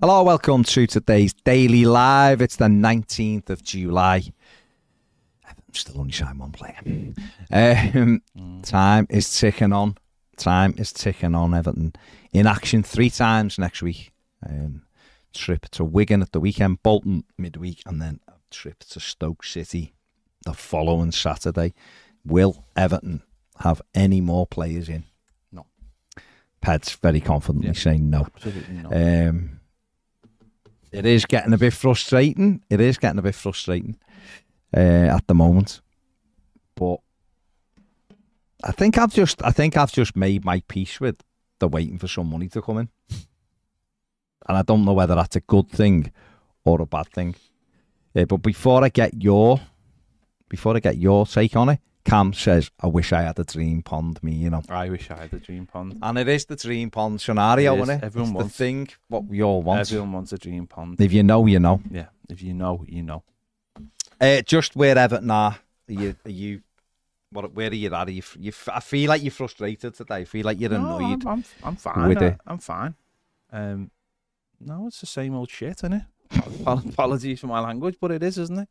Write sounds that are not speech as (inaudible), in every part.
Hello, welcome to today's Daily Live. It's the 19th of July. I'm still only shine one player. Um, Time is ticking on. Time is ticking on. Everton in action three times next week. Um, trip to Wigan at the weekend, Bolton midweek, and then a trip to Stoke City the following Saturday. Will Everton have any more players in? No. Ped's very confidently Yeah. saying no. Absolutely not. Um, it is getting a bit frustrating. It is getting a bit frustrating uh, at the moment, but I think I've just I think I've just made my peace with the waiting for some money to come in, and I don't know whether that's a good thing or a bad thing. Uh, but before I get your before I get your take on it, Cam says, "I wish I had a dream pond." Me, you know. I wish I had a dream pond. And it is the dream pond scenario, It is. isn't it? Everyone it's wants- the thing what we all want. Everyone wants a dream pond. If you know, you know. Yeah, if you know, you know. Uh, just where Everton are, are you, are you what, where are you at? Are you, you, I feel like you're frustrated today. I feel like you're No, annoyed. I'm, I'm, I'm fine. with I, it. I'm fine. Um, no, it's the same old shit, isn't it? (laughs) Apologies for my language, but it is, isn't it?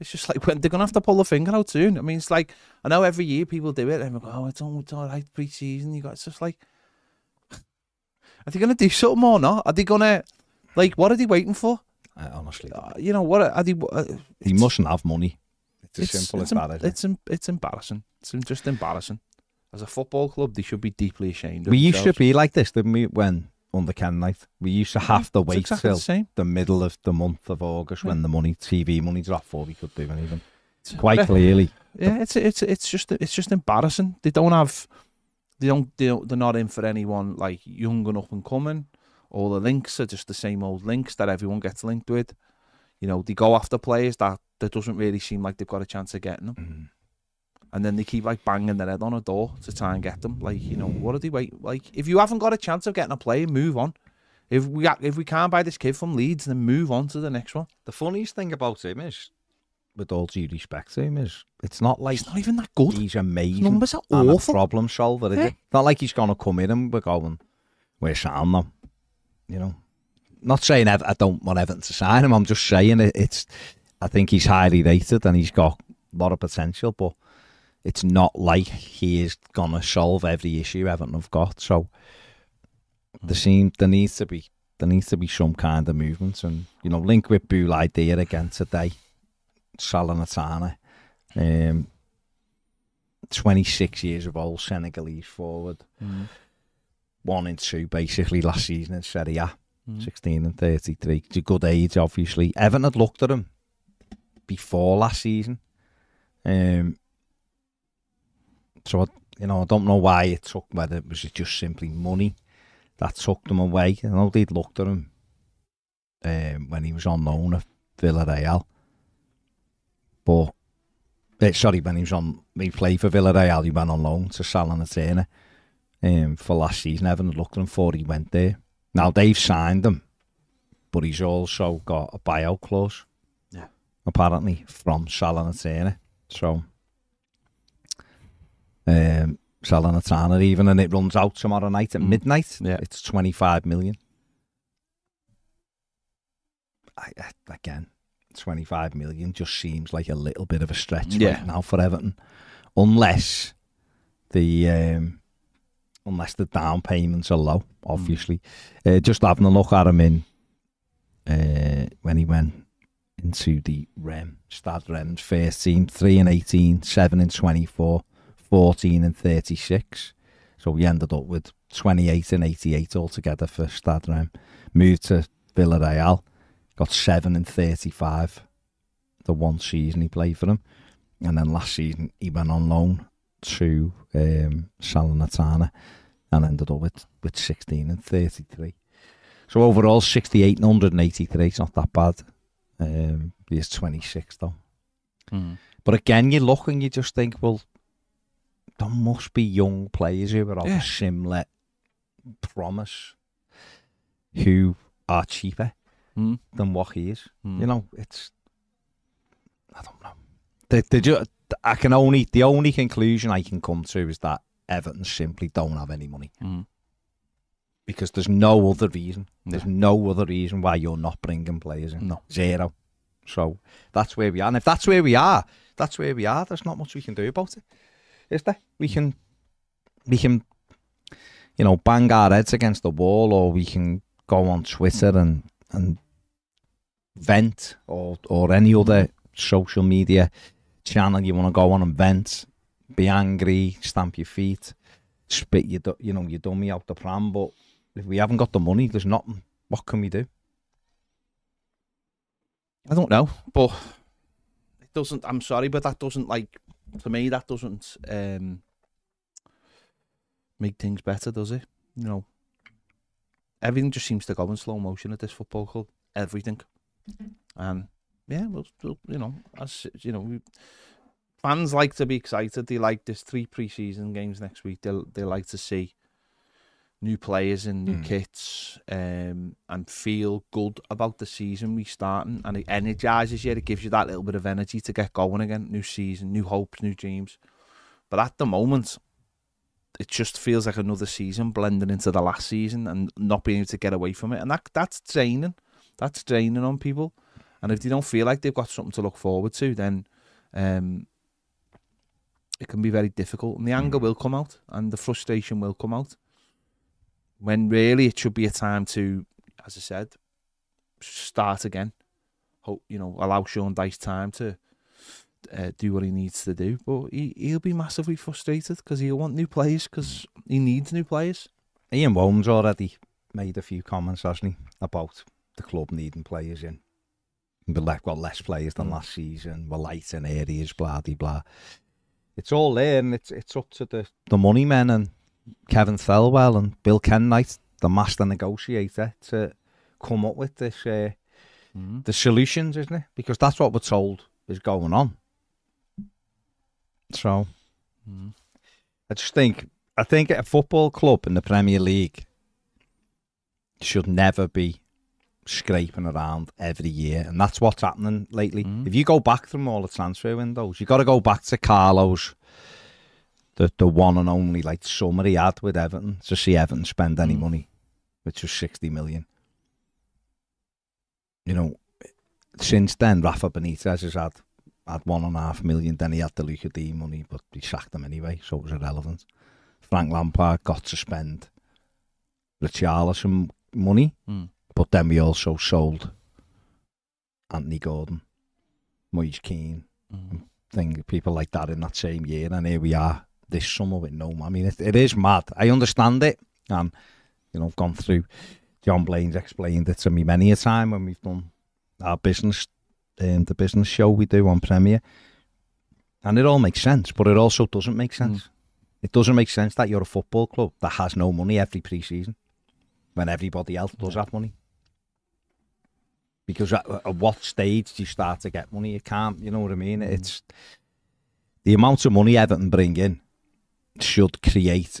It's just like (laughs) when they're gonna have to pull the finger out soon. I mean, it's like I know every year people do it and they go, "Oh, it's all, it's all right pre-season." You got it's just like, (laughs) are they gonna do something or not? Are they gonna like what are they waiting for? I honestly, Uh, you know what? Are they? Uh, he mustn't have money. It's as it's, simple it's as that. Isn't It's em- it's embarrassing. It's just embarrassing. As a football club, they should be deeply ashamed. it? We used to be like this, didn't we? When under Kenwright, we used to have to wait exactly till the the middle of the month of August when the money, TV money dropped before we could do anything. It's- Quite clearly, Yeah, it's it's it's just it's just embarrassing. They don't have, they don't they don't, they're not in for anyone like young and up and coming. All the links are just the same old links that everyone gets linked with. You know, they go after players that that doesn't really seem like they've got a chance of getting them, Mm. And then they keep like banging their head on a door to try and get them. Like you know, what are they wait? Like if you haven't got a chance of getting a player, move on. If we if we can't buy this kid from Leeds, then move on to the next one. the funniest thing about him is, with all due respect to him, is it's not like He's not even that good. he's His amazing. numbers are awful. problem solver, is Yeah. it? Not like he's going to come in and we're going, we're signing them. You know, not saying I don't want Everton to sign him. I'm just saying it, it's. I think he's highly rated and he's got a lot of potential, but it's not like he is to solve every issue Everton have got. So there seem there needs to be there needs to be some kind of movement, and you know, link with Boulaye Dia again today. Salernitana. Um, 26 years of old Senegalese forward. Mm. One and two basically last season in Serie A. Mm. 16 and 33. It's a good age, obviously. Evan had looked at him before last season. Um, so, I, you know, I don't know why it took, whether it was just simply money that took them away. I know they'd looked at him um, when he was on loan at Villarreal. But, eh, sorry, when he was on, he played for Villarreal, he went on loan to Salernitana um, for last season. Everton had looked at him before he went there. Now they've signed him, but he's also got a buyout clause. Yeah. Apparently from Salernitana. So um Salernitana even and it runs out tomorrow night at Mm. midnight. Yeah. It's twenty five million. I, I- again, twenty five million just seems like a little bit of a stretch Yeah. right now for Everton. Unless the um unless the down payments are low, obviously. Uh, just having a look at him in uh, when he went into the Reims, Stade Reims first team, 3 and 18, 7 and 24, 14 and 36. So we ended up with 28 and 88 altogether for Stade Reims. Moved to Villarreal, got 7 and 35 the one season he played for them. And then last season he went on loan to um, Salernitana and ended up with, with 16 and 33. So overall, 68 and 183. It's not that bad. Um, he's 26 though. Mm. But again, you look and you just think, well, there must be young players who are of Yeah. a similar promise who are cheaper Mm. than what he is. Mm. You know, it's I don't know. They, they ju- I can only the only conclusion I can come to is that Everton simply don't have any money. Mm. because there's no other reason. There's Yeah. no other reason why you're not bringing players in. No. Zero. So that's where we are. And if that's where we are, that's where we are. There's not much we can do about it. Is there? We can, we can, you know, bang our heads against the wall, or we can go on Twitter and and vent, or or any other social media channel you want to go on and vent, be angry, stamp your feet, spit your, you know, your dummy out the pram. But if we haven't got the money, there's nothing. What can we do? I don't know, but it doesn't. I'm sorry, but that doesn't like to me. That doesn't um make things better, does it? You know, everything just seems to go in slow motion at this football club. Everything, and yeah, well, well, you know, as you know, we, fans like to be excited. They like this three pre-season games next week. They they like to see new players and new Mm. kits um, and feel good about the season restarting and it energizes you. It gives you that little bit of energy to get going again. New season, new hopes, new dreams. But at the moment, it just feels like another season blending into the last season and not being able to get away from it. And that that's draining. That's draining on people. And if they don't feel like they've got something to look forward to, then um, it can be very difficult. And the anger Mm. will come out and the frustration will come out when really it should be a time to, as I said, start again. Hope you know allow Sean Dyche time to uh, do what he needs to do, but he he'll be massively frustrated because he'll want new players because he needs new players. Ian Woan's already made a few comments, hasn't he, about the club needing players in. We've got less players than Mm. last season. We're light in areas, blah, de blah. It's all there, and it's it's up to the, the money men and Kevin Thelwell and Bill Kenwright, the master negotiator, to come up with this uh, the solutions, isn't it? Because that's what we're told is going on. So Mm. I just think I think a football club in the Premier League should never be scraping around every year, and that's what's happening lately. Mm. If you go back through all the transfer windows, you got to go back to Carlos, the the one and only like summer he had with Everton to see Everton spend any Mm. money, which was sixty million. You know, since then Rafa Benitez has had had one and a half million. Then he had the Lucas Digne money, but he sacked him anyway, so it was irrelevant. Frank Lampard got to spend Richarlison money, Mm. but then we also sold Anthony Gordon, Moise Kean, Mm. thing, people like that in that same year, and here we are this summer with no. I mean, it, it is mad. I understand it, and you know, I've gone through. John Blaine's explained it to me many a time when we've done our business, um, the business show we do on Premiere, and it all makes sense. But it also doesn't make sense. It doesn't make sense that you're a football club that has no money every pre-season when everybody else does Yeah. have money. Because at, at what stage do you start to get money? You can't, you know what I mean? Mm. It's the amount of money Everton bring in should create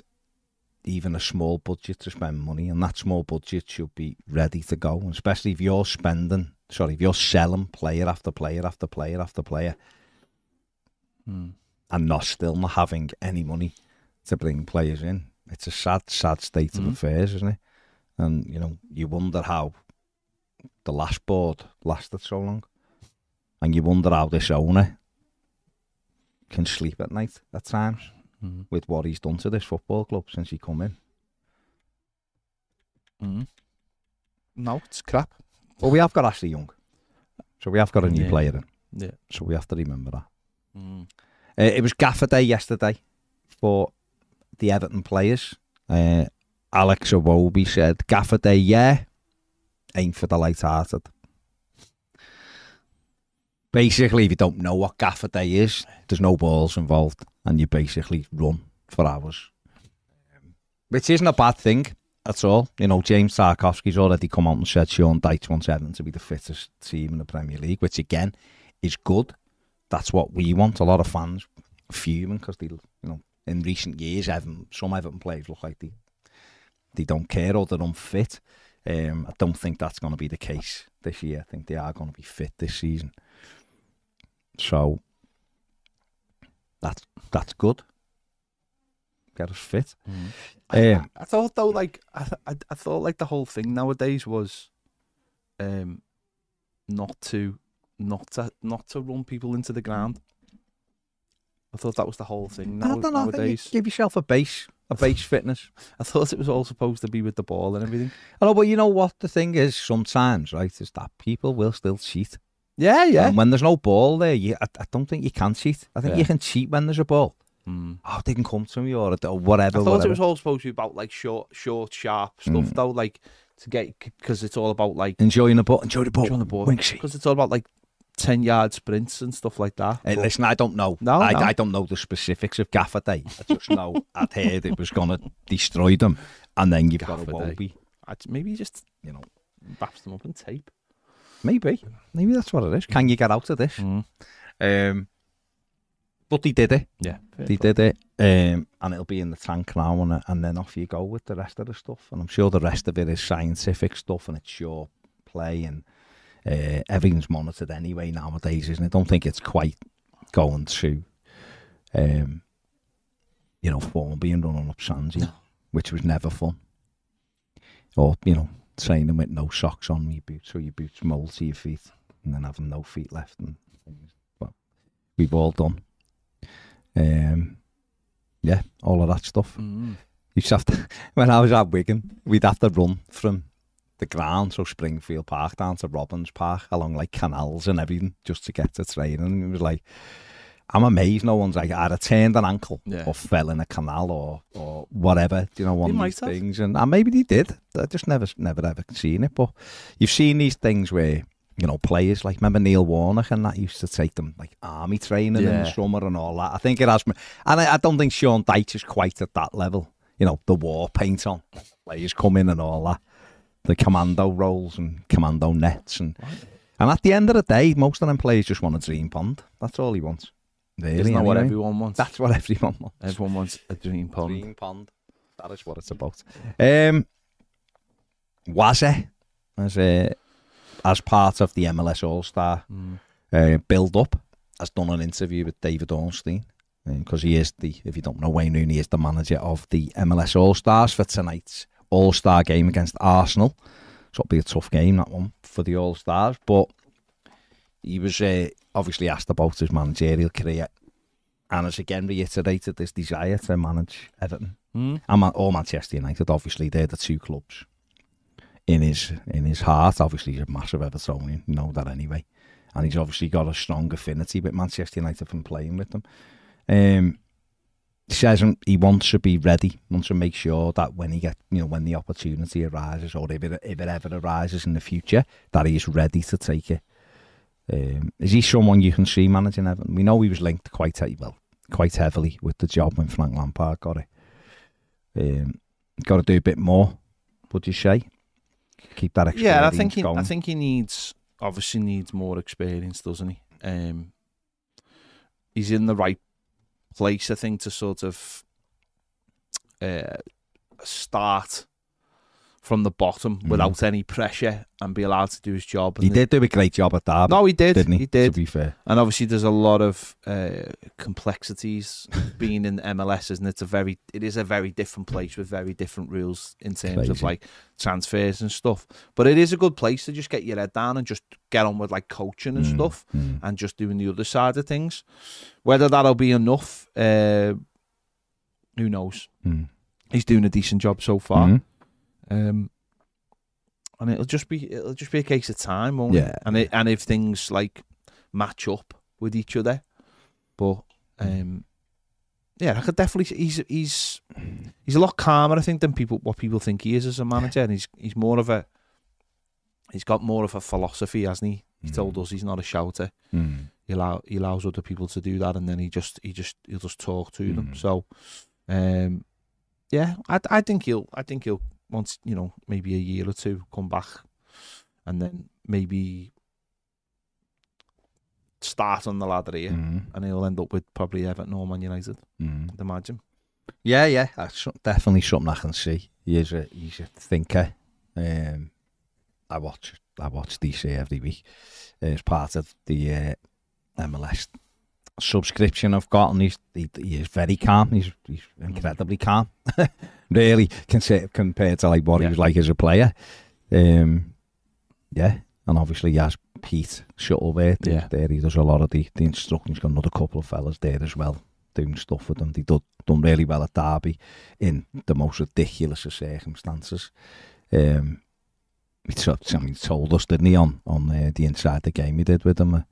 even a small budget to spend money, and that small budget should be ready to go. And especially if you're spending, sorry, if you're selling player after player after player after player, Mm. and not still not having any money to bring players in. It's a sad, sad state of Mhm. affairs, isn't it? And you know, you wonder how the last board lasted so long, and you wonder how this owner can sleep at night at times Mm. with what he's done to this football club since he come in. Mm. No, it's crap. But we have got Ashley Young, so we have got a new Yeah. player in. Yeah. So we have to remember that. Mm. Uh, it was Gaffer Day yesterday for the Everton players. Uh, Alex Awobi said, Gaffer Day, yeah, ain't for the light-hearted. Basically, if you don't know what Gaffer Day is, there's no balls involved, and you basically run for hours. Um, Which isn't a bad thing at all. You know, James Tarkowski's already come out and said Sean Dyche wants Everton to be the fittest team in the Premier League, which again is good that's what we want. A lot of fans fuming because they, you know, in recent years, Everton, some Everton players look like they they don't care or they're unfit. Um, I don't think that's going to be the case this year. I think they are going to be fit this season. So that's that's good get us fit. I, Um, I thought though, like I, I, I thought like the whole thing nowadays was, um, not to, not to, not to run people into the ground. I thought that was the whole thing. Now, I don't know. I think you nowadays, give yourself a base, a base fitness. (laughs) I thought it was all supposed to be with the ball and everything. I know, but you know what the thing is? Sometimes, right, is that people will still cheat. Yeah, yeah. And when there's no ball there, you, I, I don't think you can cheat. I think Yeah. you can cheat when there's a ball. Mm. Oh, they can come to me or, or whatever. I thought whatever. it was all supposed to be about like short, short, sharp stuff Mm. though, like to get because it's all about like enjoying the ball. Enjoy the ball. on the board Winksy. because it's all about like ten yard sprints and stuff like that. Hey, But- listen, I don't know. No, I, no. I don't know the specifics of Gaffer Day. I just know (laughs) I'd heard it was going to destroy them. And then you've got a Gaffer Day. Wobie. I- maybe just You know, baps them up in tape. Maybe. Maybe that's what it is. Can you get out of this? Mm. Um, but he did it. Yeah, They did it. Um, and it'll be in the tank now, and, and then off you go with the rest of the stuff. And I'm sure the rest of it is scientific stuff, and it's your play, and uh, everything's monitored anyway nowadays, isn't it? I don't think it's quite going to, um, you know, form being run on up sands, No. which was never fun. Or, you know, training with no socks on your boots, or your boots mould to your feet, and then having no feet left. And things. But we've all done. Um, yeah, all of that stuff. Mm. You to have to, (laughs) when I was at Wigan, we'd have to run from the ground, so Springfield Park, down to Robbins Park, along like canals and everything, just to get to training. And it was like, I'm amazed no one's like either turned an ankle Yeah. or fell in a canal or or whatever, Do you know, one They of these things. And, and maybe they did. I just never, never ever seen it. But you've seen these things where, you know, players like, remember Neil Warnock and that used to take them like army training in the summer and all that. I think it has, and I, I don't think Sean Dyche is quite at that level. You know, the war paint on, players come in and all that, the commando roles and commando nets. And, and at the end of the day, most of them players just want a dream pond. That's all he wants. Really, Isn't that what everyone wants? That's what everyone wants. Everyone wants a dream pond. Dream pond. That is what it's about. Um, Waze, as a, as part of the MLS All Star Mm. uh, build up, has done an interview with David Ornstein because he is the, if you don't know Wayne Rooney, is the manager of the MLS All Stars for tonight's All Star game against Arsenal. So it'll be a tough game that one for the All Stars, but he was uh, obviously asked about his managerial career and has again reiterated his desire to manage Everton Mm. and Man- or Manchester United. Obviously, they're the two clubs in his in his heart. Obviously, he's a massive Evertonian. You know that anyway, and he's obviously got a strong affinity with Manchester United from playing with them. Um, he says he wants to be ready, wants to make sure that when he get, you know, when the opportunity arises, or if it if it ever arises in the future, that he is ready to take it. Um, is he someone you can see managing Everton? We know he was linked quite well, quite heavily with the job when Frank Lampard got it. Um, got to do a bit more. Would you say? Keep that experience Yeah, I think he, going. I think he needs obviously needs more experience, doesn't he? Um, he's in the right place, I think, to sort of uh, start from the bottom Mhm. without any pressure and be allowed to do his job. he the- did do a great job at that, No, he did. didn't he? He did. To be fair, And obviously, there's a lot of uh, complexities (laughs) being in MLS, isn't it? It's a very, it is a very different place with very different rules in terms of like transfers and stuff. But it is a good place to just get your head down and just get on with like coaching and Mm, stuff mm. and just doing the other side of things. Whether that'll be enough, uh, who knows? Mm. He's doing a decent job so far. Mhm. Um, and it'll just be it'll just be a case of time, won't Yeah. it? And it, and if things like match up with each other, but um, yeah, I could definitely. He's he's he's a lot calmer, I think, than people what people think he is as a manager, and he's he's more of a he's got more of a philosophy, hasn't he? He told us he's not a shouter. Mm. He allow he allows other people to do that, and then he just he just he'll just talk to them. Mm. So, um, yeah, I I think he'll I think he'll once you know maybe a year or two come back, and then maybe start on the ladder here, Mm. and he'll end up with probably Everton or Man United. Mm. I'd imagine. Yeah, yeah, that's definitely something I can see. He is a he's a thinker. Um, I watch I watch DC every week. It's part of the uh, MLS subscription I've got, and he's he, he is very calm. He's he's incredibly calm, (laughs) really compared to like what Yeah. he was like as a player. Um, yeah, and obviously he has Pete Shuttleworth. Yeah. there. He does a lot of the the instructing. He's got another couple of fellas there as well doing stuff with them. They done done really well at Derby in the most ridiculous of circumstances. Um, he, t- I mean, he told us, didn't he, on on uh, the inside the game he did with them, uh,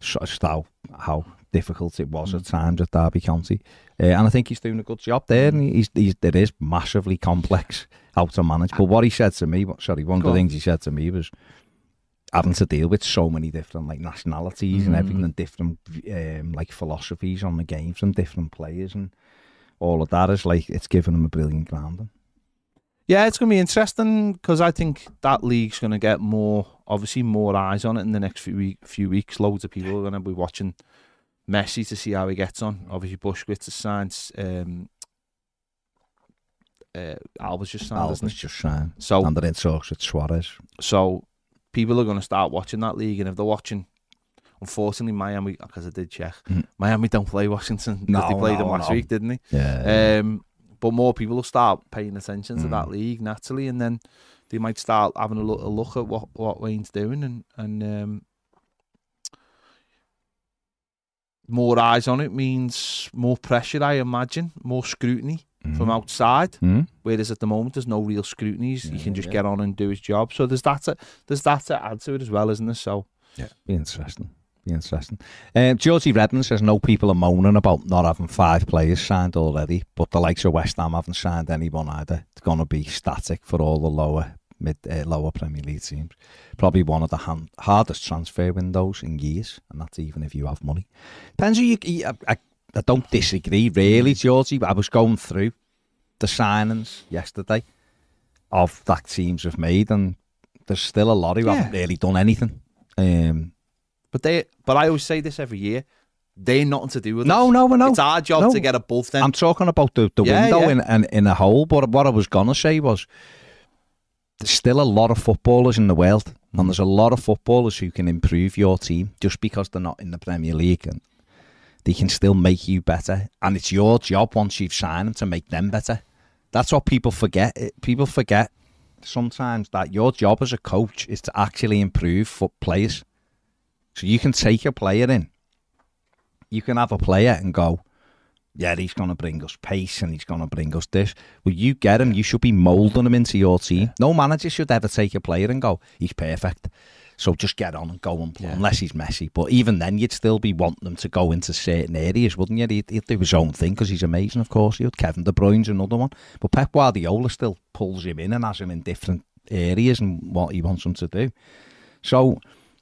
just how how difficult it was at times at Derby County, uh, and I think he's doing a good job there. And he's, he's there is massively complex (laughs) how to manage. But what he said to me, sorry, one of the on. things he said to me was having to deal with so many different like nationalities and everything and different um, like philosophies on the game from different players and all of that is like it's given him a brilliant grounding. Yeah, it's going to be interesting because I think that league's going to get more, obviously, more eyes on it in the next few week, few weeks. Loads of people are going to be watching Messi to see how he gets on. Obviously, Busquets has signed. Um, uh, Alba's just signed, isn't just signed. So, And then it talks with Suarez. so people are going to start watching that league, and if they're watching, unfortunately, Miami, because I did check, Mhm. Miami don't play Washington because they No, played them last no. week, didn't they? Yeah. Um, but more people will start paying attention to that Mm. league naturally, and then they might start having a look, a look at what, what Wayne's doing, and and um, more eyes on it means more pressure, I imagine, more scrutiny from Mhm. outside. Hmm? Whereas at the moment, there's no real scrutiny. He's- he can just yeah. get on and do his job. So there's that. To, there's that to add to it as well, isn't there? So yeah, Be interesting. Be interesting. Um, Georgie Redmond says no people are moaning about not having five players signed already, but the likes of West Ham haven't signed anyone either. It's going to be static for all the lower mid uh, lower Premier League teams. Probably one of the hardest transfer windows in years, and that's even if you have money. Depends who you. I, I, I don't disagree really, Georgie. But I was going through the signings yesterday of that teams have made, and there's still a lot who Yeah. haven't really done anything. Um, But they, but I always say this every year. They're nothing to do with No, us. no, no. It's our job No. to get above them. I'm talking about the, the Yeah, window yeah. In, in in a whole. But what I was gonna say was, there's still a lot of footballers in the world, Mm. and there's a lot of footballers who can improve your team just because they're not in the Premier League, and they can still make you better. And it's your job once you've signed them to make them better. That's what people forget. People forget sometimes that your job as a coach is to actually improve foot players. So you can take a player in. You can have a player and go, yeah, he's going to bring us pace and he's going to bring us this. Well, you get him, you should be moulding him into your team. No manager should ever take a player and go, he's perfect. So just get on and go and play, Yeah. unless he's Messi. But even then, you'd still be wanting them to go into certain areas, wouldn't you? He'd, he'd do his own thing because he's amazing, of course. He would. Kevin De Bruyne's another one. But Pep Guardiola still pulls him in and has him in different areas and what he wants him to do. So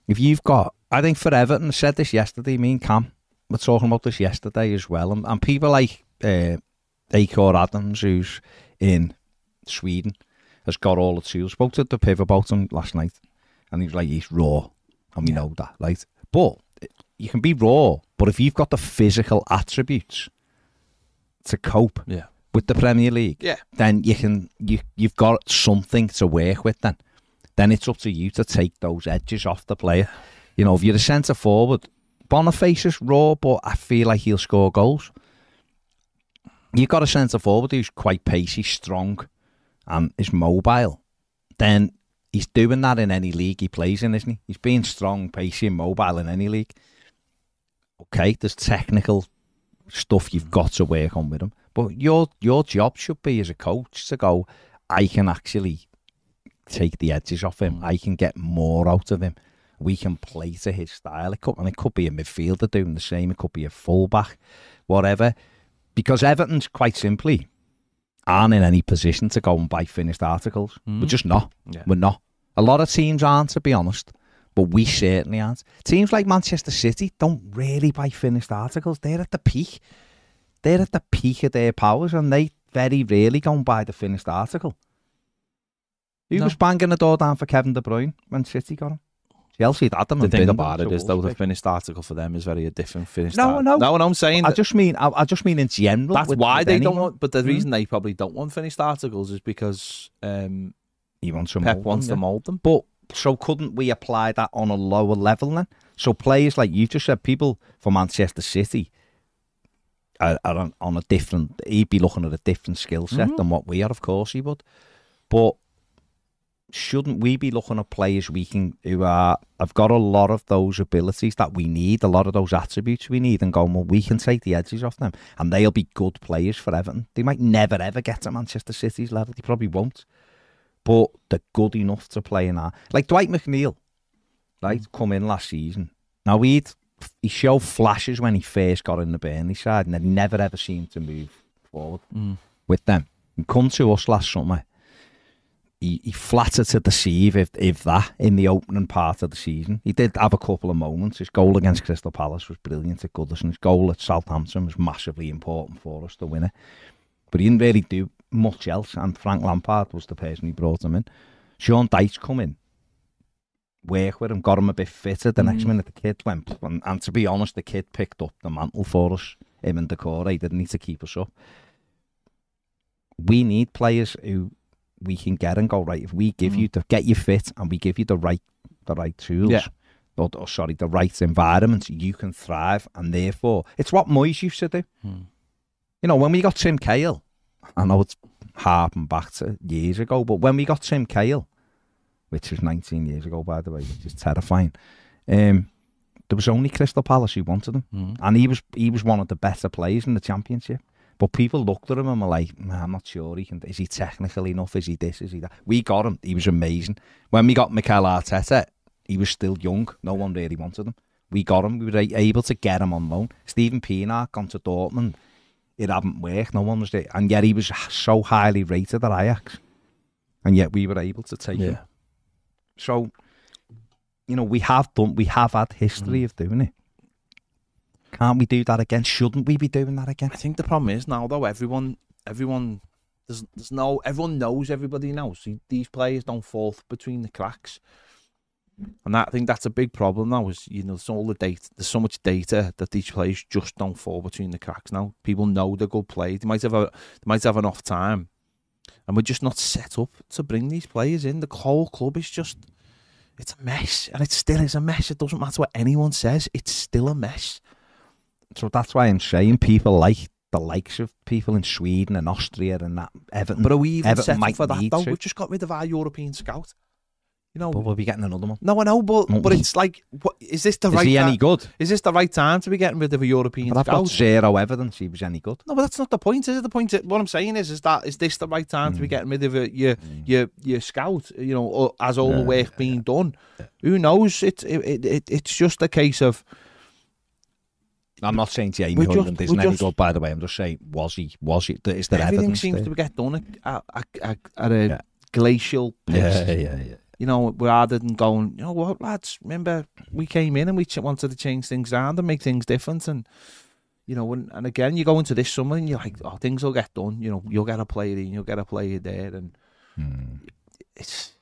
if you've got, I think for Everton, I said this yesterday, me and Cam were talking about this yesterday as well, and, and people like uh, Akor Adams, who's in Sweden, has got all the tools. Spoke to the Piv about him last night, and he was like, he's raw, and we know that, right? But you can be raw, but if you've got the physical attributes to cope yeah. with the Premier League, Yeah. then you can you you've got something to work with. Then, then it's up to you to take those edges off the player. You know, if you're a centre forward, Boniface is raw, but I feel like he'll score goals. You've got a centre forward who's quite pacey, strong, and is mobile. Then he's doing that in any league he plays in, isn't he? He's being strong, pacey, and mobile in any league. Okay, there's technical stuff you've got to work on with him. But your your job should be as a coach to go, I can actually take the edges off him. Mm. I can get more out of him. We can play to his style. It could, and it could be a midfielder doing the same. It could be a fullback, whatever. Because Everton's quite simply aren't in any position to go and buy finished articles. We're mm. just not. Yeah. We're not. A lot of teams aren't, to be honest. But we certainly aren't. Teams like Manchester City don't really buy finished articles. They're at the peak. They're at the peak of their powers, and they very rarely go and buy the finished article. Who No. was banging the door down for Kevin De Bruyne when City got him? Chelsea had them. The thing binned about them it though, the finished article for them is very a different finished. No, art- no. no. What I'm saying, I just mean, I, I just mean in general. that's with- why with they don't want. But the Hmm? reason they probably don't want finished articles is because um, He wants to Pep mould wants them, to mold them. But so couldn't we apply that on a lower level then? So players like you just said, people for Manchester City are, are on, on a different. He'd be looking at a different skill set Mhm. than what we are. Of course, he would. But shouldn't we be looking at players we can who are have got a lot of those abilities that we need, a lot of those attributes we need, and going, well, we can take the edges off them, and they'll be good players for Everton. They might never ever get to Manchester City's level. They probably won't, but they're good enough to play in that. Like Dwight McNeil, right, come in last season. Now he'd he showed flashes when he first got in the Burnley side, and then he never ever seemed to move forward Mm. with them. He come to us last summer. He, he flattered to deceive, if, if that, in the opening part of the season. He did have a couple of moments. His goal against Crystal Palace was brilliant at Goodison. His goal at Southampton was massively important for us to win it. But he didn't really do much else, and Frank Lampard was the person who brought him in. Sean Dyche come in, work with him, got him a bit fitter. The next Mm. minute, the kid went. And, and to be honest, the kid picked up the mantle for us. Him and Doucouré, he didn't need to keep us up. We need players who we can get and go right. If we give Mm. you to get you fit and we give you the right the right tools, Yeah. or, or sorry, the right environment, you can thrive. And therefore, it's what Moyes used to do. Mm. You know, when we got Tim Cahill, I know it's harping back to years ago, but when we got Tim Cahill, which was 19 years ago, by the way, which is terrifying, um, there was only Crystal Palace who wanted him, Mm. and he was he was one of the better players in the championship. But people looked at him and were like, nah, "I'm not sure he can. Is he technical enough? Is he this? Is he that?" We got him. He was amazing. When we got Mikel Arteta, he was still young. No one really wanted him. We got him. We were able to get him on loan. Steven Pienaar gone to Dortmund. It hadn't worked. No one was there, and yet he was so highly rated at Ajax, and yet we were able to take him. So, you know, we have done. We have had history mm. of doing it. Can't we do that again? Shouldn't we be doing that again? I think the problem is now though everyone everyone there's there's no everyone knows everybody now. So these players don't fall between the cracks. And that, I think that's a big problem now. Is you know, there's all the data. There's so much data that these players just don't fall between the cracks now. People know they're good players. They might have a, they might have an off time, and we're just not set up to bring these players in. The whole club is just, it's a mess, and it still is a mess. It doesn't matter what anyone says. It's still a mess. So that's why I'm saying people like the likes of people in Sweden and Austria and that Everton. But are we even Everton set for that though? To. We've just got rid of our European scout. You know, But we'll be getting another one. no, I know, but but it's like, what is this the Is right? he time? any good? Is this the right time to be getting rid of a European But I've got scout? zero evidence he was any good. No, but that's not the point. Is it? The point. Is, what I'm saying is, is that is this the right time to be Mm. getting rid of a, your your your scout? You know, as all the Yeah, work being done. Who knows? It's it, it, it it's just a case of I'm not saying Jamie We just- Hoyland isn't we any just- good, by the way. I'm just saying, was he? Was he? Is there everything evidence? seems there? to get done at, at, at, at a Yeah. glacial pace. Yeah, yeah, yeah. you know, rather than going, you know what, lads, remember we came in and we ch- wanted to change things around and make things different. And, you know, and, and again, you go into this summer and you're like, oh, things will get done. You know, you'll get a player in, you'll get a player there. And Hmm. it's,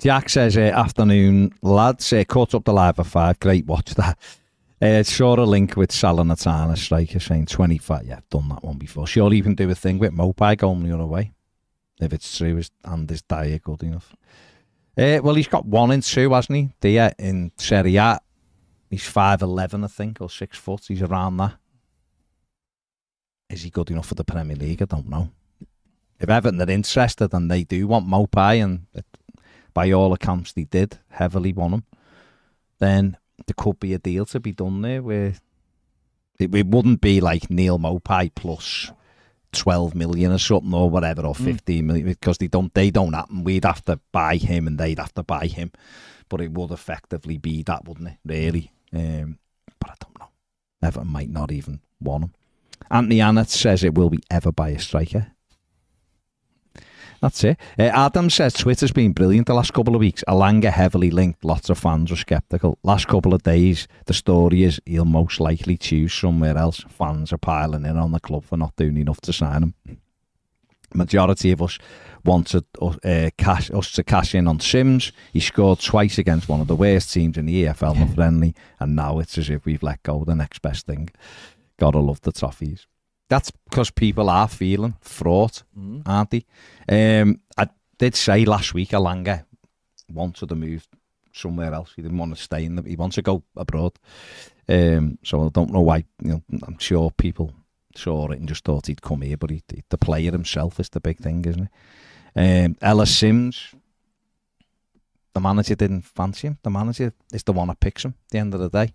Jack says, uh, afternoon, lads. Uh, caught up the live at five. Great watch that. Uh, saw a link with Salernitana striker saying 25. Yeah, I've done that one before. Sure, even do a thing with Maupay going the other way. If it's true and his diet good enough. Uh, well, he's got one in two, hasn't he? Dia in Serie A. He's 5'11, I think, or six foot. He's around that. Is he good enough for the Premier League? I don't know. If Everton are interested and they do want Maupay, and it, by all accounts they did heavily want him, then there could be a deal to be done there where it, it wouldn't be like Neal Maupay plus 12 million or something or whatever or Mm. 15 million because they don't they don't happen. We'd have to buy him and they'd have to buy him. But it would effectively be that wouldn't it really? Um, but I don't know. Everton might not even want him. Anthony Annett says it will be ever by a striker that's it. Uh, Adam says Twitter's been brilliant the last couple of weeks. Elanga heavily linked. Lots of fans were sceptical. Last couple of days, the story is he'll most likely choose somewhere else. Fans are piling in on the club for not doing enough to sign him. Majority of us wanted uh, cash, us to cash in on Sims. He scored twice against one of the worst teams in the EFL, yeah. (laughs) friendly, and now it's as if we've let go of the next best thing. Gotta love the trophies. That's because people are feeling fraught, mm, aren't they? Um, I did say last week Elanga wanted to move somewhere else. He didn't want to stay in the. He wants to go abroad. Um, so I don't know why. You know, I'm sure people saw it and just thought he'd come here, but he, the player himself is the big thing, isn't it? Um, Ellis Sims, the manager didn't fancy him. The manager is the one that picks him. At the end of the day.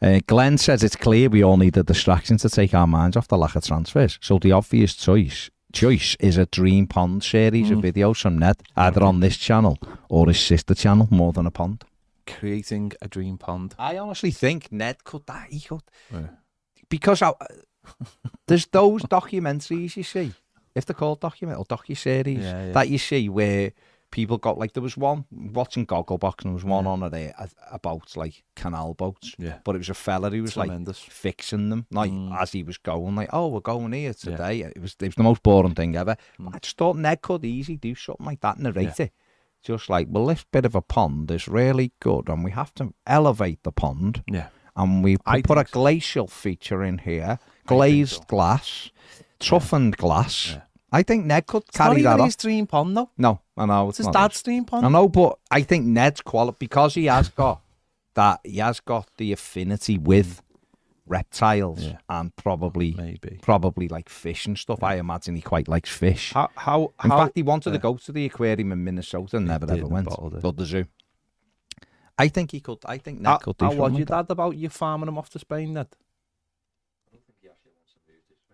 Uh, Glenn says it's clear we all need a distraction to take our minds off the lack of transfers. So the obvious choice choice is a Dream Pond series of Mm. videos from Ned, either on this channel or his sister channel, More Than a Pond. Creating a dream pond. I honestly think Ned could that. He could Yeah. because I, (laughs) there's those documentaries you see, if they're called document or docu series Yeah, yeah. that you see where people got like there was one watching Gogglebox and there was one Yeah. on there about like canal boats, Yeah. but it was a fella who was like fixing them like Mm. as he was going like oh we're going here Yeah. today it was it was the most boring thing ever Mm. I just thought Ned could easily do something like that narrate it just like well this bit of a pond is really good and we have to elevate the pond yeah. and we I put a so. glacial feature in here glazed so. glass toughened glass Yeah. I think Ned could It's not carry even that his off dream pond though. no I know It's it's his not dad's dream pond. I know but I think Ned's quality because he has got that he has got the affinity with reptiles Yeah. and probably Maybe. probably like fish and stuff. I imagine he quite likes fish. How how In how fact, he wanted to go to the aquarium in Minnesota and never ever went. bottled it. But the zoo. I think he could. I think Ned how, could do how something. was your that. dad about you farming him off to Spain, Ned?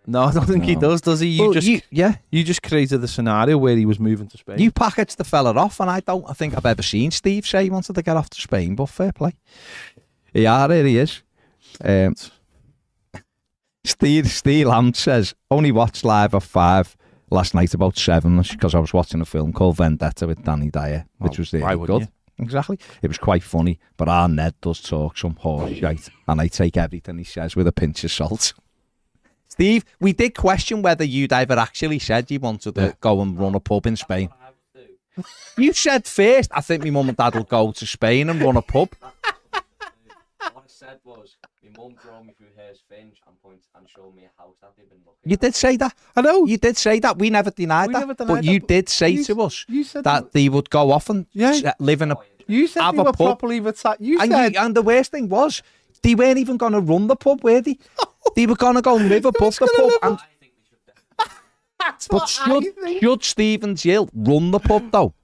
No, (laughs) I don't think he No. does. Does he? You Well, just you, yeah, you just created the scenario where he was moving to Spain. you packaged the fella off, and I don't. I think I've ever seen Steve say he wanted to get off to Spain, but fair play. Yeah, there he is. Um, Steve Steve Lamb says only watched live at five last night about seven because I was watching a film called Vendetta with Danny Dyer, which Well, was really wouldn't good. Exactly. It was quite funny, but our Ned does talk some horse shite, and I take everything he says with a pinch of salt. Steve, we did question whether you'd ever actually said you wanted to Yeah. go and run a pub in Spain. (laughs) You said first, I think my mum and dad will go to Spain and run a pub. what I said was, my mum drove me through Hurst Finch and point and showed me a house that they've been looking You at. did say that. I know. You did say that. We never denied We that. never but denied you that, but did say you- to us you said that they would go off and Yeah. s- uh, live in a. Oh, you said have they a were pub. properly retired. You And, said you, and the worst thing was, they weren't even going to run the pub, were they? (laughs) they were going to go and live above the pub. And, I think they should definitely that's but what should, I think. should Stevens Hill run the pub, though?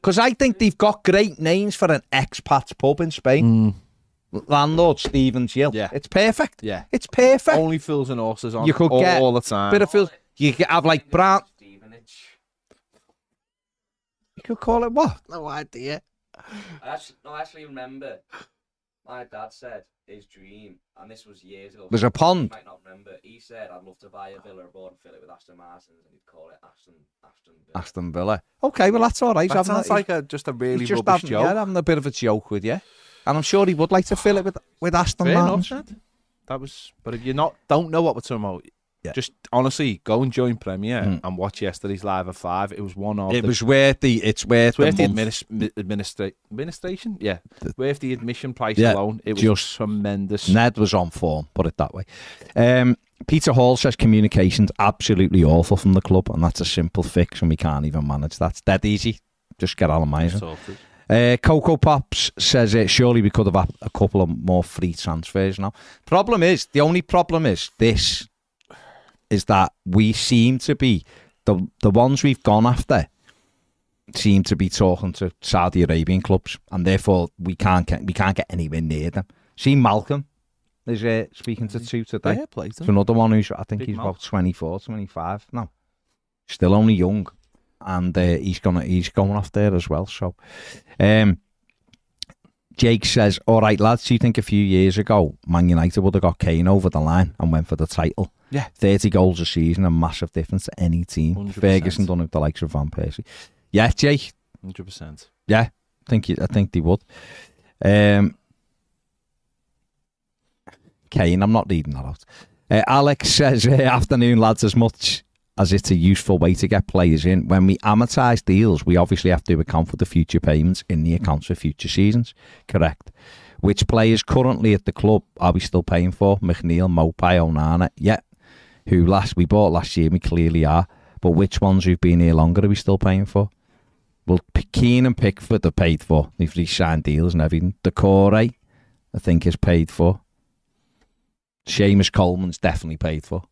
Because I think they've got great names for an expat's pub in Spain. Hmm. Landlord Stevens Hill. Yeah. It's perfect. Yeah. It's perfect. Only fools and horses on You could all, get all the time. Bit of feel, you could have like brown. Stevenage. You could call it what? No idea. I actually, no, I actually remember my dad said his dream, and this was years ago. There's a You pond. might not remember. He said, "I'd love to buy a villa abroad and fill it with Aston Martins, and he'd call it Aston Aston Villa." Aston Villa. Okay, well that's all right. that having sounds a, like a, just a really just rubbish having, joke. yeah, having a bit of a joke with you. And I'm sure he would like to fill it with with Aston Fair Martins. enough, That was, but if you not don't know what we're talking about, Yeah. just honestly go and join Premier Mm. and watch yesterday's live at five. It was one of It the was worth the. It's worth It's worth the the administ- administra- administration, yeah. worth the admission price Yeah, alone. It was just- tremendous. Ned was on form, put it that way. Um, Peter Hall says communication's absolutely awful from the club, and that's a simple fix, and we can't even manage That's dead easy. Just get Alan Miser. Sorted. Uh, Coco Pops says it. Surely we could have had a couple of more free transfers now. Problem is, the only problem is this is that we seem to be the the ones we've gone after seem to be talking to Saudi Arabian clubs, and therefore we can't get we can't get anywhere near them. See, Malcolm is uh, speaking to two today. Play to another one who's I think Big he's Mal. about 24, 25 now. Still only young, and uh, he's gonna he's going off there as well. So, um, Jake says, "All right, lads, do you think a few years ago Man United would have got Kane over the line and went for the title? Yeah. thirty goals a season, a massive difference to any team. 100%. Ferguson done it with the likes of Van Persie. Yeah, Jake, Hundred percent. yeah, I think you, I think they would. Um, Kane, I'm not reading that out. Uh, Alex says, uh, (laughs) "Afternoon, lads. As much as it's a useful way to get players in, when we amortise deals, we obviously have to account for the future payments in the accounts for future seasons. Correct. Which players currently at the club are we still paying for? McNeil, Maupay, Onana. Yeah, who last we bought last year, we clearly are. But which ones who've been here longer are we still paying for? Well, Keane and Pickford are paid for. They've re-signed deals and everything. Doucouré, I think, is paid for. Seamus Coleman's definitely paid for.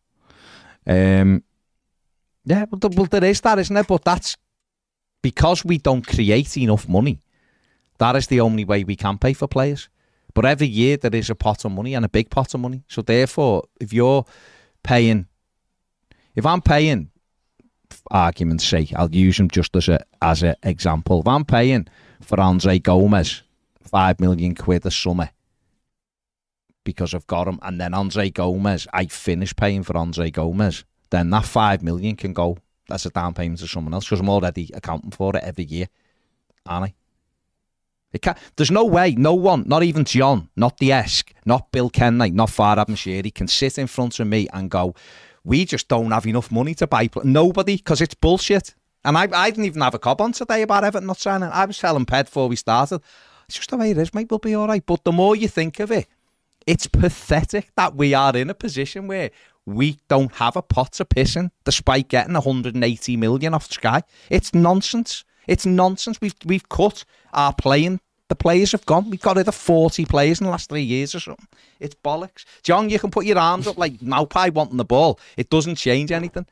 Um, yeah, well, there is that, isn't there? But that's because we don't create enough money. That is the only way we can pay for players. But every year there is a pot of money and a big pot of money. So therefore, if you're paying, if I'm paying, argument's sake, I'll use him just as a as an example. If I'm paying for Andre Gomes five million quid a summer because I've got him, and then Andre Gomes, I finish paying for Andre Gomes, then that five million can go as a down payment to someone else because I'm already accounting for it every year, aren't I? It can there's no way, no one, not even John, not the Esk, not Bill Kenny, not Farhad Moshiri can sit in front of me and go, we just don't have enough money to buy. Pl-. Nobody, because it's bullshit. And I, I didn't even have a cob on today about Everton not signing. I was telling Ped before we started, it's just the way it is, mate. We'll be all right. But the more you think of it, it's pathetic that we are in a position where we don't have a pot to piss in, despite getting 180 million off Sky. It's nonsense. It's nonsense. We've we've cut our playing. The players have gone. We've got of 40 players in the last three years or something. It's bollocks. John, you can put your arms up like Maupay wanting the ball. It doesn't change anything.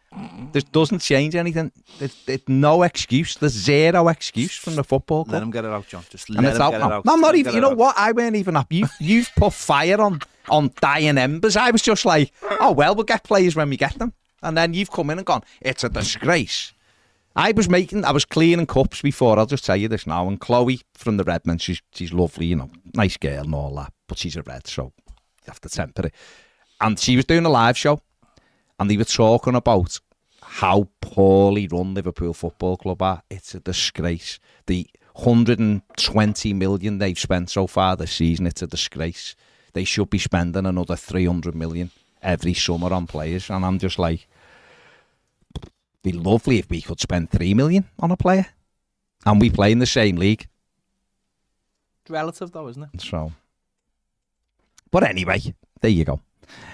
There doesn't change anything. There's, there's no excuse. There's zero excuse from the football club. Let him get it out, John. Just let And him get out it now. out. No, I'm not even. You know out. what? I weren't even up. You, you've put fire on on dying embers. I was just like, oh well, we'll get players when we get them. And then you've come in and gone. It's a disgrace. I was making, I was cleaning cups before. I'll just tell you this now. And Chloe from the Redmond, she's she's lovely, you know, nice girl and all that. But she's a red, so you have to temper it. And she was doing a live show, and they were talking about how poorly run Liverpool Football Club are. It's a disgrace. The 120 million they've spent so far this season, it's a disgrace. They should be spending another 300 million every summer on players. And I'm just like, it'd be lovely if we could spend 3 million on a player. And we play in the same league. Relative, though, isn't it? So, but anyway, there you go.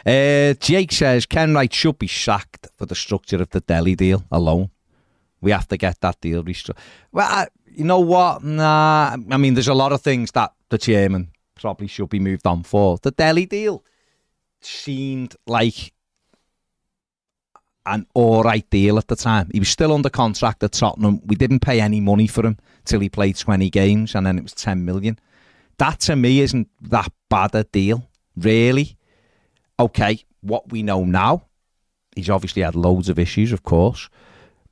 Uh, Jake says Kenwright should be sacked for the structure of the Dele deal alone. We have to get that deal restructured. Well, I, you know what? Nah, I mean, there's a lot of things that the chairman probably should be moved on for. The Dele deal seemed like an all right deal at the time. He was still under contract at Tottenham. We didn't pay any money for him till he played 20 games and then it was 10 million. That to me isn't that bad a deal, really. Okay, what we know now, he's obviously had loads of issues, of course.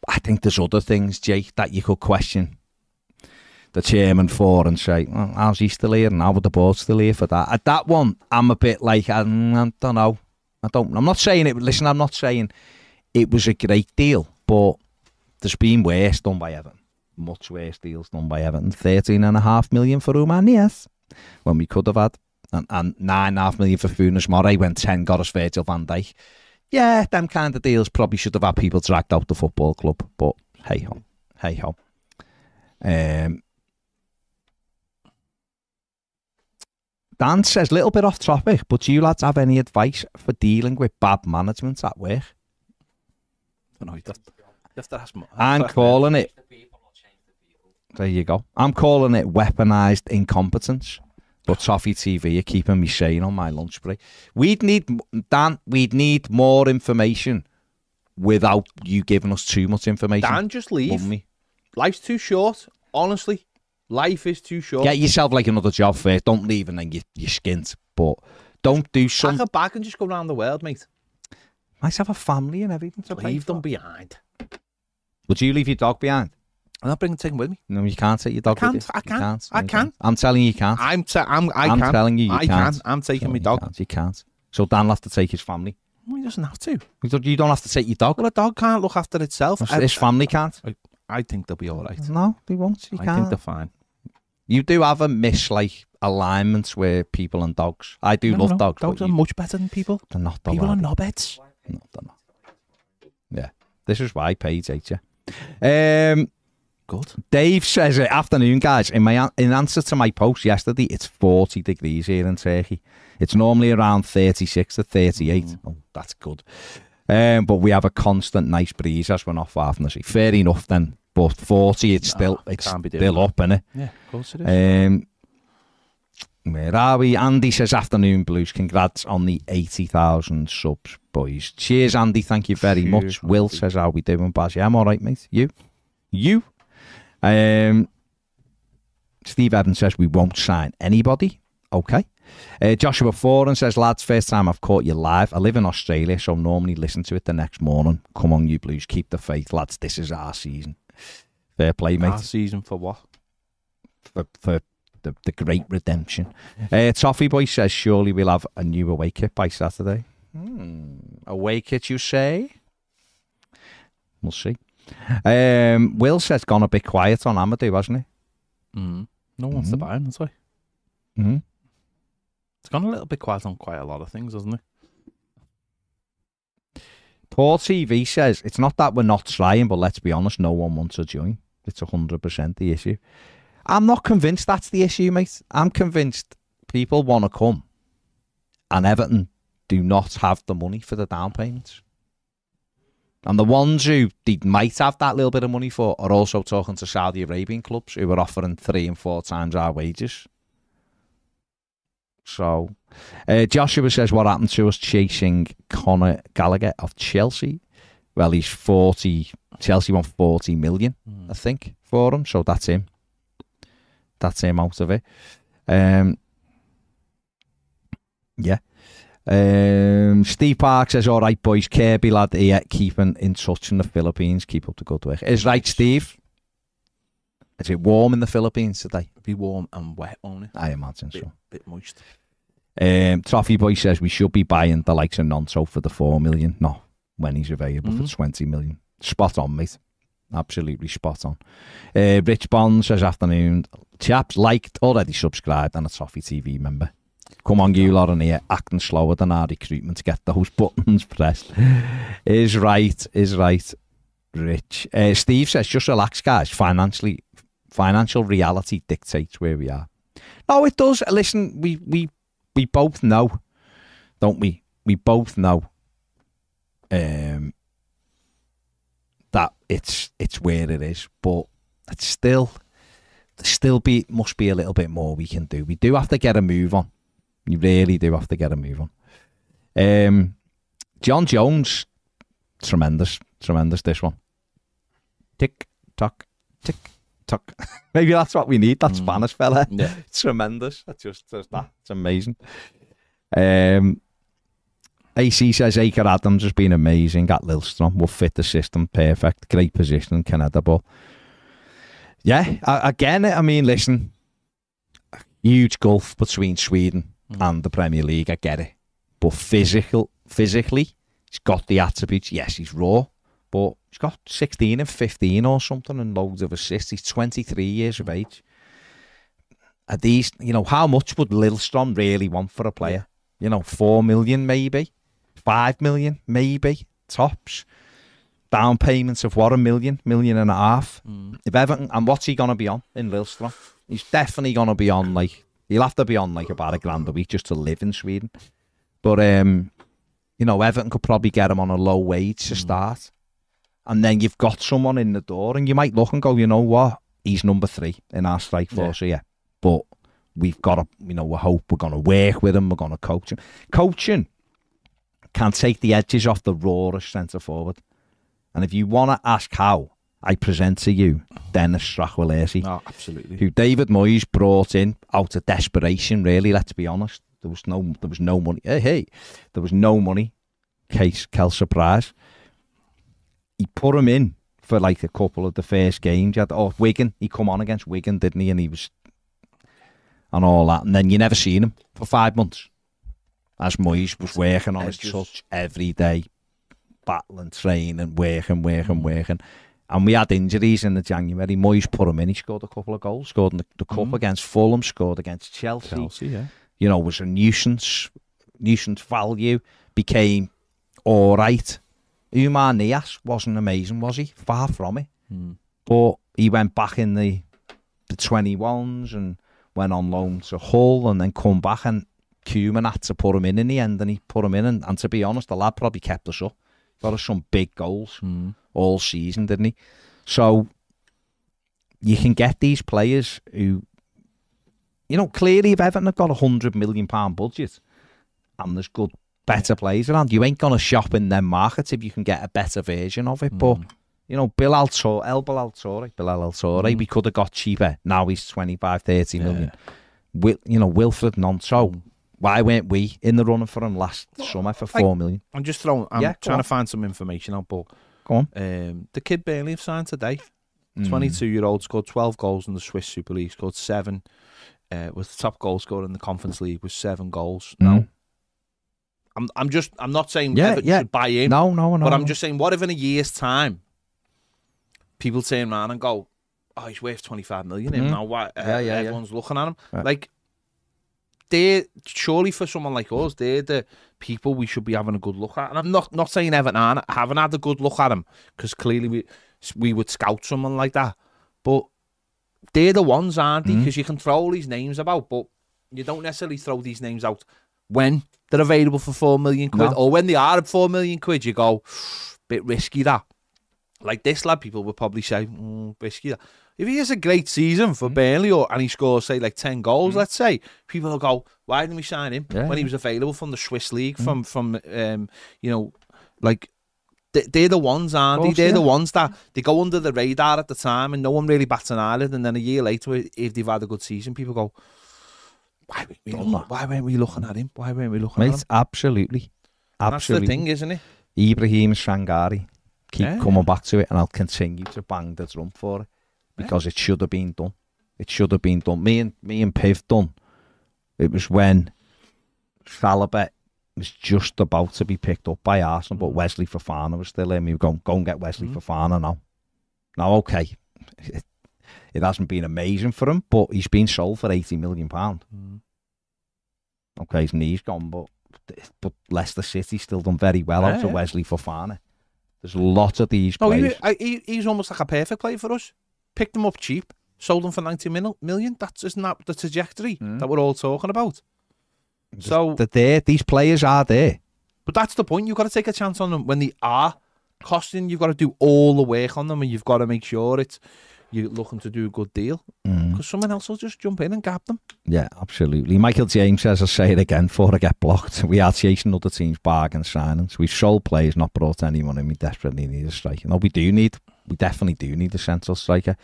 I think there's other things, Jake, that you could question the chairman for and say, well, how's he still here and how would the board still here for that? At that one, I'm a bit like, I, I don't know. I don't. I'm not saying it. Listen, I'm not saying it was a great deal, but there's been worse done by Everton. Much worse deals done by Everton. Thirteen and a half million for Oumar, yes, when we could have had, and, and nine and a half million for Funes Mori when ten got us Virgil van Dijk. Yeah, them kind of deals probably should have had people dragged out the football club, but hey ho, hey ho. Um, Dan says, little bit off topic, but do you lads have any advice for dealing with bad management at work? I know, you have to, you have to ask me. I'm calling it. The people or change the people. There you go. I'm calling it weaponized incompetence. But Toffee TV are keeping me sane on my lunch break. We'd need Dan. We'd need more information without you giving us too much information. Dan, just leave. wouldn't? Life's too short. Honestly, life is too short. Get yourself like another job first. Don't leave and then you you skint. But don't do Pack some. a bag and just go around the world, mate. Might have a family and everything to Leave them behind. Would you leave your dog behind? I'm not bringing taking with me. No, you can't take your dog. can't, with you. I You can, can't. I You can. I'm telling you, you can't. I'm, I I'm can. telling you, you I can't. can. I'm taking No, my you dog. can't. You can't. So Dan will have to take his family. He doesn't have to. You don't- You have to take your dog. Well, a dog can't look after itself. His- His uh, family can't. I think they'll be all right. No, they won't. You I can't. think they're fine. You do have a miss like alignments with people and dogs. I do No, love no, dogs. Dogs are you- much better than people. they're not People are knobheads. No, they're not. Yeah, this is why Paige hates you. Um, Good. Dave says, "Afternoon, guys. In my in answer to my post yesterday, it's forty degrees here in Turkey. It's normally around thirty-six to thirty-eight. Mm. Oh, that's good. Um, but we have a constant nice breeze as we're not far from the sea. Fair enough then. But 40, it's Nah, still it's doing still up, innit? Yeah, of course it is. Um, where are we? Andy says, Afternoon Blues. Congrats on the 80,000 subs, boys. Cheers, Andy. Thank you very Cheers, much. Will Andy. says, How we doing, Baz? Yeah, I'm all right, mate. You? You? Um, Steve Evans says, We won't sign anybody. Okay. Uh, Joshua Foran says, Lads, first time I've caught you live. I live in Australia, so normally listen to it the next morning. Come on, you Blues. Keep the faith, lads. This is our season. Fair play, mate Last season for what? for, for the, the great redemption. Uh, Toffee Boy says, surely we'll have a new away kit by Saturday. Hmm. Away kit, you say? We'll see. Um, Will says, gone a bit quiet on Amadou, hasn't Mm. No one wants to Mhm. buy him, that's why. Mm-hmm. It's gone a little bit quiet on quite a lot of things, hasn't it? Paul TV says, it's not that we're not trying, but let's be honest, no one wants to join. It's 100% the issue. I'm not convinced that's the issue, mate. I'm convinced people want to come and Everton do not have the money for the down payments. And the ones who they might have that little bit of money for are also talking to Saudi Arabian clubs who are offering three and four times our wages. So, uh, Joshua says, What happened to us chasing Conor Gallagher of Chelsea? Well, he's 40. Chelsea want 40 million, I think, for him. So that's him. That's him out of it. Um, yeah. Um, Steve Park says, All right, boys, Kirby lad here, keeping in touch in the Philippines. Keep up the good work. Is right, Steve? Is it warm in the Philippines today? Be warm and wet, it? I imagine Bit, so. bit moist. Um, Toffee Boy says we should be buying the likes of Gnonto for the four million. No, when he's available Mhm. for twenty million. Spot on, mate. Absolutely spot on. Uh, Rich Bond says afternoon. Chaps liked, already subscribed, and a Toffee TV member. Come on, you lot in here, acting slower than our recruitment to get those (laughs) buttons pressed. is right, is right. Rich. Uh, Steve says, just relax, guys. Financially, financial reality dictates where we are. No, it does. Listen, we we we both know, don't we? We both know um, that it's it's where it is, but it's still still be must be a little bit more we can do. We do have to get a move on. You really do have to get a move on. Um, John Jones, tremendous, tremendous. This one, tick tock, tick tock. (laughs) Maybe that's what we need. That Mm. Spanish fella Yeah. (laughs) tremendous. That's just just that. It's amazing. Um, AC says Akor Adams has been amazing at Lillestrøm. Will fit the system perfect. Great position, Canada ball. Yeah, a- again, I mean, listen, huge gulf between Sweden Mm. and the Premier League. I get it, but physical, physically, he's got the attributes. Yes, he's raw, but he's got 16 and 15 or something and loads of assists. He's 23 years of age. Are these, you know, how much would Lillestrøm really want for a player? You know, 4 million maybe, 5 million maybe, tops. Down payments of what, a million, million and a half. Mm. If Everton, and what's he going to be on in Lillestrøm? He's definitely going to be on like, he'll have to be on like about a grand a week just to live in Sweden. But, um, you know, Everton could probably get him on a low wage to Mm. start. And then you've got someone in the door, and you might look and go, you know what? He's number three in our strike Yeah. force here. But we've got to, you know, we hope we're going to work with him, we're going to coach him. Coaching can take the edges off the rawest centre forward. And if you want to ask how, I present to you Denis Stracqualursi, No, oh, absolutely. who David Moyes brought in out of desperation. Really, let's be honest. There was no, there was no money. Hey, hey, there was no money. Case Kel surprise. He put him in for like a couple of the first games. You had, oh, Wigan. He come on against Wigan, didn't he? And he was and all that. And then you never seen him for five months. As Moyes was working on his touch every day, battling, training, and working, working, working. And we had injuries in the January. Moyes put him in. He scored a couple of goals. Scored in the, the cup Mhm. against Fulham. Scored against Chelsea. Chelsea, yeah. You know, was a nuisance. Nuisance value. Became all right. Oumar Niasse wasn't amazing, was he? Far from it. Mm. But he went back in the the 21s and went on loan to Hull and then come back and Koeman had to put him in in the end and he put him in and, and to be honest the lad probably kept us up got us some big goals Mm. all season didn't he so you can get these players who, you know, clearly if Everton have got a hundred million pound budget, and there's good, better players around, you ain't gonna shop in them markets if you can get a better version of it. But Mm. you know, Bill Altor, El Bill Altore, Bill Altore, Mm. we could have got cheaper. Now he's 25, 30 Yeah. million. Wil, you know, Wilfried Gnonto. Mm. Why weren't we in the running for him last summer for like- four million? I'm just throwing. I'm Yeah, trying to find some information out, but Go on. um, the kid Burnley have signed today. Mm. 22 year old scored 12 goals in the Swiss Super League, scored seven. Uh, was the top goal scorer in the Conference League with seven goals. Mm. Now, I'm I'm just I'm not saying Yeah, Everton yeah. should buy in, No, no, no. but I'm no. just saying, what if in a year's time, people turn around and go, "Oh, he's worth 25 million him Mhm. now." Why? Uh, Yeah, yeah, yeah. everyone's looking at him Right. like. They're surely for someone like us, they're the people we should be having a good look at. And I'm not not saying Everton aren't- haven't had a good look at him because clearly we we would scout someone like that, but they're the ones, aren't they? Because you can throw all these names about, but you don't necessarily throw these names out when they're available for four million quid, No. or when they are at four million quid. You go, bit risky that. Like this lad, people would probably say, mm, risky that. If he has a great season for Burnley, or and he scores say like ten goals, let's say, people will go, why didn't we sign him Yeah, when he was available from the Swiss league, Mm. from from um, you know, like. they- They're the ones, aren't course, they? They're the ones that they go under the radar at the time, and no one really bats an eyelid. And then a year later, if they've had a good season, people go, "Why, weren't we looking, why weren't we looking at him? Why weren't we looking at Mate, him?" absolutely. Absolutely. that's the thing, isn't it? Ibrahim Shangari. Keep Yeah. coming back to it, and I'll continue to bang the drum for it because it should have been done. It should have been done. Me and me and Piv done. It was when Salabet was just about to be picked up by Arsenal, but Wesley Fofana was still in. We were going, go and get Wesley Mm. Fofana now. Now, okay, it, hasn't been amazing for him, but he's been sold for eighty million pound. Okay, his knee's gone, but but Leicester City still done very well Yeah, out of. Wesley Fofana. There's lots of these No, players. he, he, he's almost like a perfect player for us. Picked him up cheap, sold him for ninety mil, million. That's isn't that the trajectory Mm. that we're all talking about? So, They're there. These players are there. but that's the point. You've got to take a chance on them when they are costing. You've got to do all the work on them, and you've got to make sure it's you're looking to do a good deal Mm. because someone else will just jump in and gap them. Yeah, absolutely. Michael James says, I'll say it again before I get blocked. We are chasing other teams' bargain signings. We've sold players, not brought anyone in. We desperately need a striker. No, we do need, we definitely do need a central striker.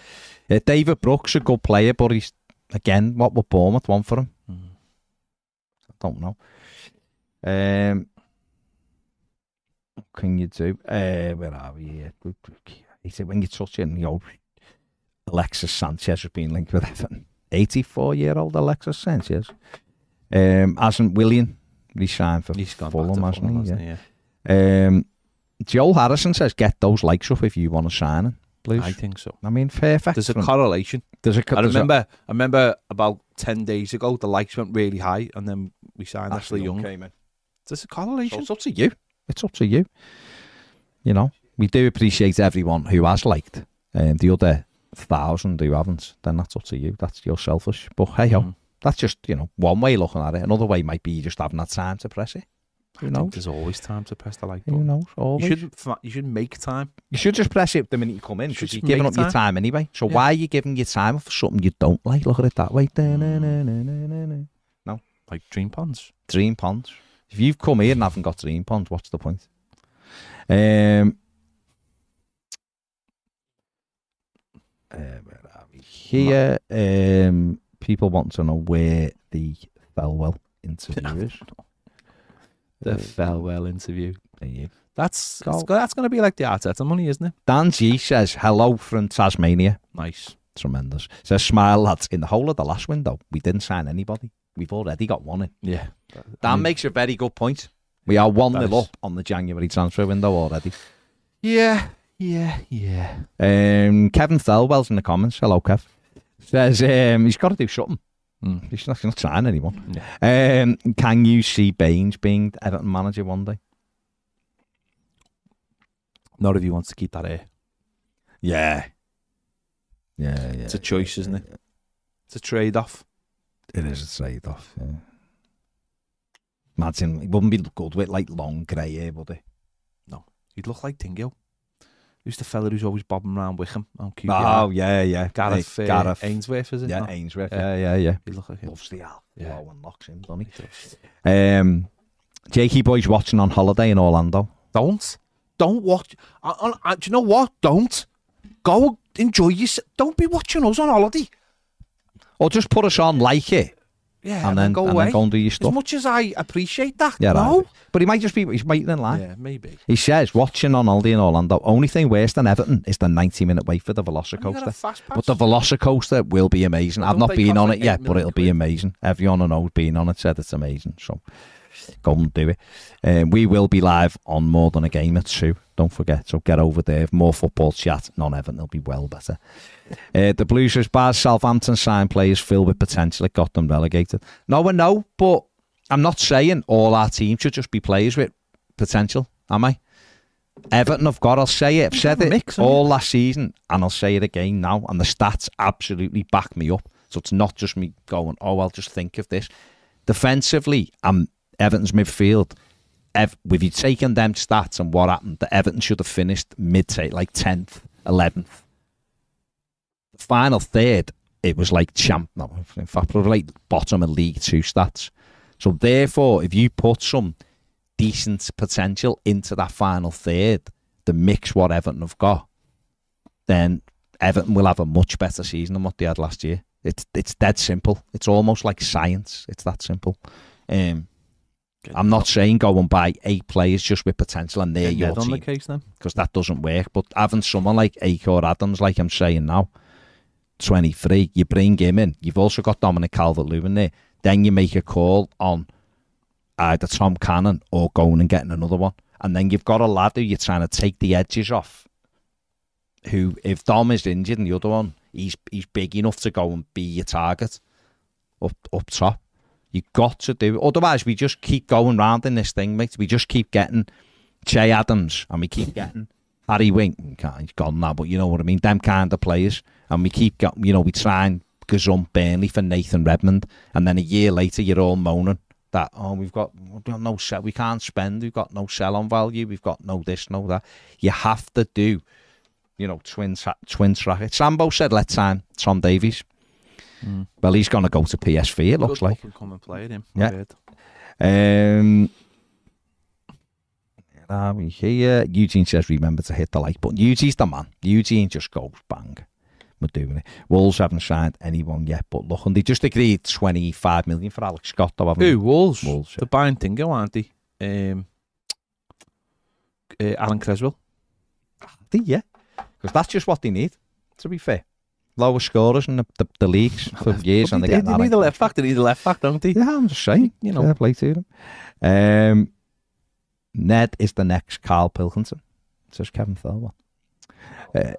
Uh, David Brooks, a good player, but he's, again, what would Bournemouth want for him? I don't know. Um, what can you do? Uh, where are we here? He said, when you touch it, you know, Alexis Sanchez has been linked with Everton. 84 year old Alexis Sanchez. Um, hasn't Willian re-signed for He's gone Fulham, back to hasn't Fulham, he? hasn't he? Yeah. Um, Joel Harrison says, get those likes up if you want to sign him, please. I think so. I mean, perfect. There's a correlation. there's a, I there's remember. I remember about ten days ago, the likes went really high, and then we signed Ashley Young. came in. There's a So correlation. it's up to you. It's up to you. You know, we do appreciate everyone who has liked. Um, the other thousand who haven't, then that's up to you. That's you're selfish. But hey ho, Mm. that's just you know one way looking at it. Another way might be you just haven't had time to press it. Knows? think there's always time to press the like button. knows? Always. You should fi- you should make time. You should just press it the minute you come in because you're giving up your time. time anyway. So Yeah. why are you giving your time for something you don't like? Look at it that way. Da-na-na-na-na-na. Like Dream Ponds. Dream ponds. If you've come here and haven't got dream ponds, what's the point? Um. Uh, where are we? Here, um, people want to know where the Thelwell interview (laughs) is. The Uh, farewell interview. there you That's Go. it's go- that's going to be like the Arteta money, isn't it? Dan G says, hello from Tasmania. Nice. Tremendous. Says, smile, lads. In the whole of the last window, we didn't sign anybody. We've already got one in. Yeah. Dan makes a very good point. We are 1 That 0 is- up on the January transfer window already. Yeah. Yeah. Yeah. Um, Kevin Thelwell's in the comments. Hello, Kev. Says um, he's got to do something. Mm. He's not, he's not signing anyone. Um, can you see Baines being Everton manager one day? Not if he wants to keep that air. Yeah. Yeah, yeah. It's a choice, isn't it? It's a trade off. It is a trade off. Yeah. Imagine he wouldn't be good with like long grey hair, would he? No. He'd look like Dingo. Who's the fella who's always bobbing around Wycombe on QPR? Oh, yeah, yeah. Gareth, Eh, uh, Gareth. Ainsworth, is it? Yeah, No, Ainsworth. Yeah. Yeah, yeah, yeah. he look like him. Loves the Al. Yeah. Yeah. and locks him, doesn't He does. he? Um, Jakey Boy's watching on holiday in Orlando. Don't. Don't watch. I, I, I- do you know what? Don't. Go enjoy yourself. Don't be watching us on holiday. Or just put us on, like it, Yeah, and, then, go and away. then go and do your stuff. as much as I appreciate that, Yeah, no. right. But he might just be, he's waiting in line. Yeah, maybe. He says, watching on holiday in Orlando, only thing worse than Everton is the 90 minute wait for the And you got a Velocicoaster. But the Velocicoaster will be amazing. I've don't been on it yet, but it'll million be amazing. Everyone I know who's been on it said it's amazing. So go and do it. Um, we will be live on More Than a Game at 2. Don't forget. So get over there. More football chat. Non Everton will be well better. Uh, the Blues has bars Southampton signed players filled with potential. It got them relegated. No, I know, but I'm not saying all our team should just be players with potential, am I? Everton have got, I'll say it, I've said it mix, all last season, and I'll say it again now, and the stats absolutely back me up. So it's not just me going, oh, I'll just think of this. Defensively, um, Everton's midfield, ev- if you taken them stats and what happened, the Everton should have finished mid to like 10th, 11th. The final third, it was like champ, no, in fact, probably like bottom of League Two stats. So therefore, if you put some decent potential into that final third, the mix what Everton have got, then Everton will have a much better season than what they had last year. It's it's dead simple. It's almost like science. It's that simple. Um, I'm not saying go and buy eight players just with potential and they're your Ned on the team because that doesn't work. But having someone like Akor Adams, like I'm saying now, 23, you bring him in. You've also got Dominic Calvert-Lewin there. Then you make a call on either Tom Cannon or going and getting another one. And then you've got a lad who you're trying to take the edges off. Who, if Dom is injured and the other one, he's he's big enough to go and be your target up up top. You got to do it. Otherwise, we just keep going round in this thing, mate. We just keep getting Che Adams and we keep getting Harry Wink. He's gone now, but you know what I mean. Them kind of players, and we keep got you know we try and gazump Burnley for Nathan Redmond, and then a year later you're all moaning that oh we've got, we've got no sell, we can't spend, we've got no sell on value, we've got no this, no that. You have to do, you know, twin tra- twin track. Sambo said let's sign Tom Davies. Well, he's going to go to PSV. It looks Good like. come and play him. Yeah. Um, are we here? Eugene says, remember to hit the like button. Eugene's the man. Eugene just goes bang. We're doing it. Wolves haven't signed anyone yet, but look, and they just agreed 25 million for Alex Scott, though, haven't Who? Wolves. Wolves, The buying Dingo, aren't they? Um, uh, Alan Creswell. Yeah. Because that's just what they need, to be fair. Lower scorers in the, the, the leagues for years, and they, a left back. They need a left back, don't they? Yeah, I'm just saying. You know. Fair play to them. Um, Ned is the next Carl Pilkington, says Kevin Thelma. Uh,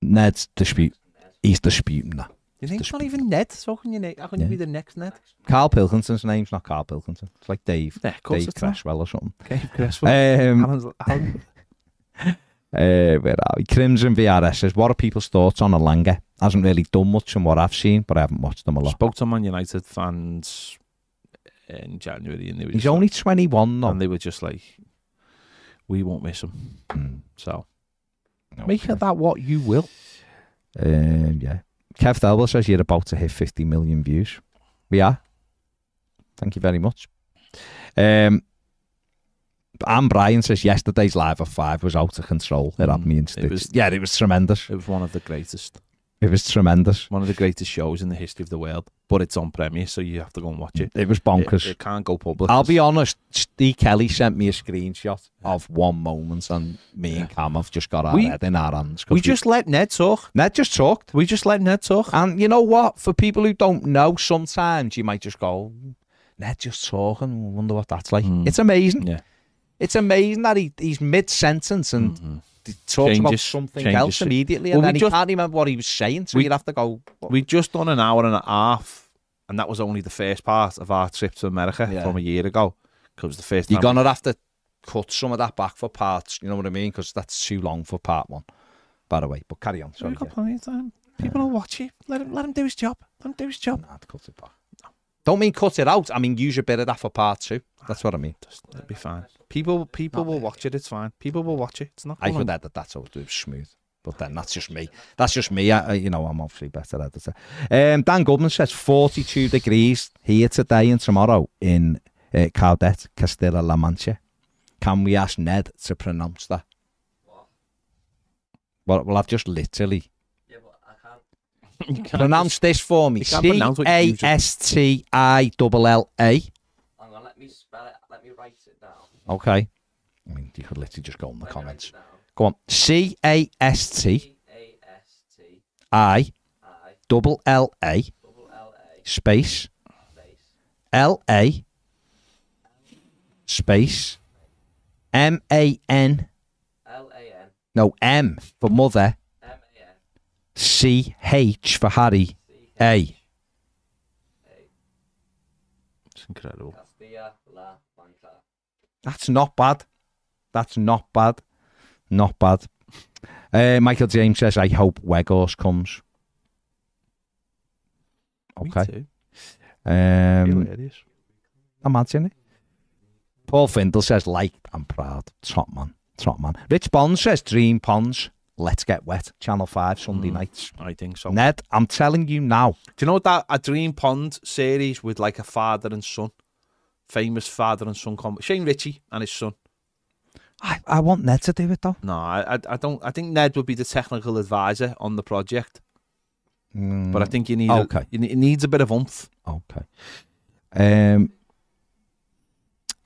Ned's dispute. He's disputing that. You think the it's not even Ned? So can you, na- how can Yeah. you be the next Ned? Carl Pilkington's name's not Carl Pilkington. It's like Dave. Yeah, of course Dave not. Cresswell or something. Okay, Creswell. Um, Alan's, Alan, uh, where are we? Crimson VRS says, What are people's thoughts on Elanga? Hasn't really done much from what I've seen, but I haven't watched them a lot. spoke to Man United fans in January, and they were He's just only 21 like, though. and they were just like, "We won't miss him." Hmm, So make okay. of that what you will. Um, yeah. Kev Thelwell says you're about to hit 50 million views. We are. Thank you very much. Um, Anne Brian says yesterday's live at five was out of control. It had Mm, me in it stitches. was- yeah, it was tremendous. It was one of the greatest, It was tremendous. one of the greatest shows in the history of the world. But it's on Premiere, so you have to go and watch it. It was bonkers. It, it can't go public. I'll be honest. Steve Kelly sent me a screenshot of one moment, and me and Cam have just got our We- head in our hands. 'cause We just let Ned talk. Ned just talked. We just let Ned talk. And you know what? For people who don't know, sometimes you might just go, Ned just talking. Wonder what that's like. Mm. It's amazing. Yeah. It's amazing that he, he's mid sentence and Mhm. he talks about something changes else it. immediately, and we then he just- can't remember what he was saying. So we- you'd have to go. "What?" We just done an hour and a half, and that was only the first part of our trip to America Yeah. from a year ago. Because the first You're gonna have to cut some of that back for parts. You know what I mean? Because that's too long for part one. By the way, but carry on. Sorry. We've got plenty of time. People will watch it. Let him, let him do his job. Let him do his job. Nah, cut it back. Don't mean cut it out. I mean use a bit of that for part two. That's what I mean. Just, it'll be fine. People, people Not will really. watch it. It's fine. People will watch it. It's not. I going thought that that's always do smooth. But then that's just me. That's just me. I, I- you know, I'm obviously better editor. Um, Dan Goodman says 42 degrees here today and tomorrow in uh, Caudet, Castilla-La Mancha. Can we ask Ned to pronounce that? Well, well, I've just literally Yeah, but I can't. You can't pronounce this for me. you can't C pronounce what you A usually- S T I L L A. Hang on, let me spell it. Let me write it down. Okay. I mean, you could literally just go in the Let me write comments. Go on. C A S T C A S T I I double L A double L A space space L A space M A N L A N no M for mother M A N C H for Harry C A. It's incredible. Castilla La Mancha. That's not bad. That's not bad. Not bad. Uh, Michael James says, I hope Wegos comes. Me Okay. too. Um, Hilarious. Imagine it. Paul Findle says, like, I'm proud. Top man. Top man. Rich Bond says, Dream Ponds. Let's get wet. Channel 5, Sunday Mm. nights. I think so. Ned, I'm telling you now. Do you know that a Dream Pond series with like a father and son, famous father and son combo? Shane Richie and his son. I, I want Ned to do it though. No, I, I I don't. I think Ned would be the technical advisor on the project, but I think you need. okay. A, you ne- it needs a bit of oomph. Okay. Um,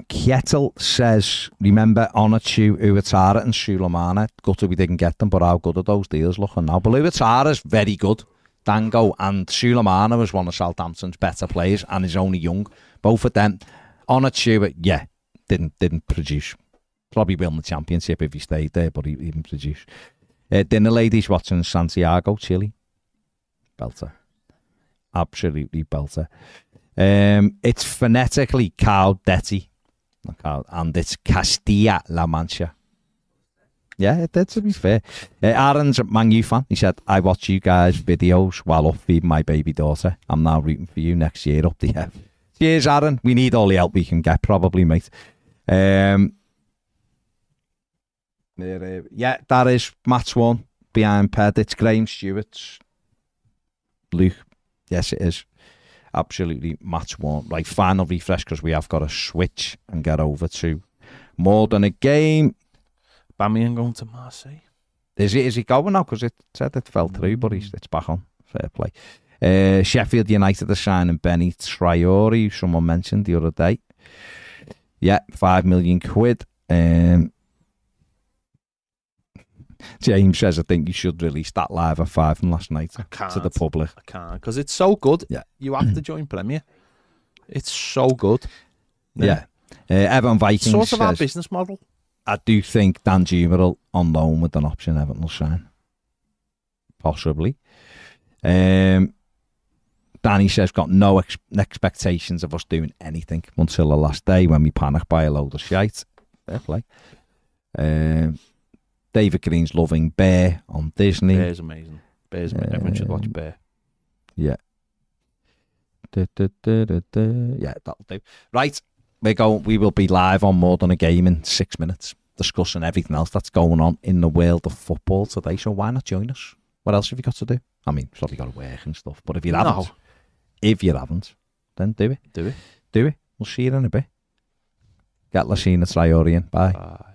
Kjetil says, remember Onuachu, Ouattara and Sulemana. Gutted we didn't get them, but how good are those deals looking now? But Ouattara's very good. Dango and Sulemana was one of Southampton's better players and is only young. Both of them. Onuachu, yeah, didn't didn't produce. Probably win the championship if he stayed there, but he, he didn't produce. Uh, dinner ladies watching Santiago, Chile. Belter. Absolutely belter. Um, it's phonetically not Cal- and it's Castilla-La Mancha. Yeah, it did, to be fair. Uh, Aaron's a Man U fan. He said, I watch you guys' videos while up feeding my baby daughter. I'm now rooting for you next year up the F. Cheers, Aaron. We need all the help we can get, probably, mate. Um, there, uh, yeah, that is match one behind Ped. It's Graham Stewart's Luke. Yes, it is. Absolutely match one. Like final refresh because we have got to switch and get over to more than a game. Bamian going to Marseille. Is he, is he going now? Because it said it fell through, but he's, it's back on. Fair play. Uh, Sheffield United are signing Bénie Traoré, someone mentioned the other day. Yeah, five million quid. Um, James says, I think you should release that live at five from last night to the public. I can't because it's so good. Yeah. you have to join Premier. It's so good. Yeah. Uh, Evan Vikings sort of our business model. I do think Dan Jumerel on loan with an option Everton will sign. Possibly. Um, Danny says got no ex- expectations of us doing anything until the last day when we panic by a load of shite. Fair play. Um, David Green's loving Bear on Disney. Bear's amazing. Bear's amazing. Everyone should watch Um, Bear. Du- du- du- du. Yeah, that'll do. Right, we go. We will be live on more than a game in six minutes, discussing everything else that's going on in the world of football today. So why not join us? What else have you got to do? I mean, probably got to work and stuff. But if you No. haven't, if you haven't, then do it. Do it. Do it. We'll see you in a bit. Get Lasina Triorian. Bye. Bye.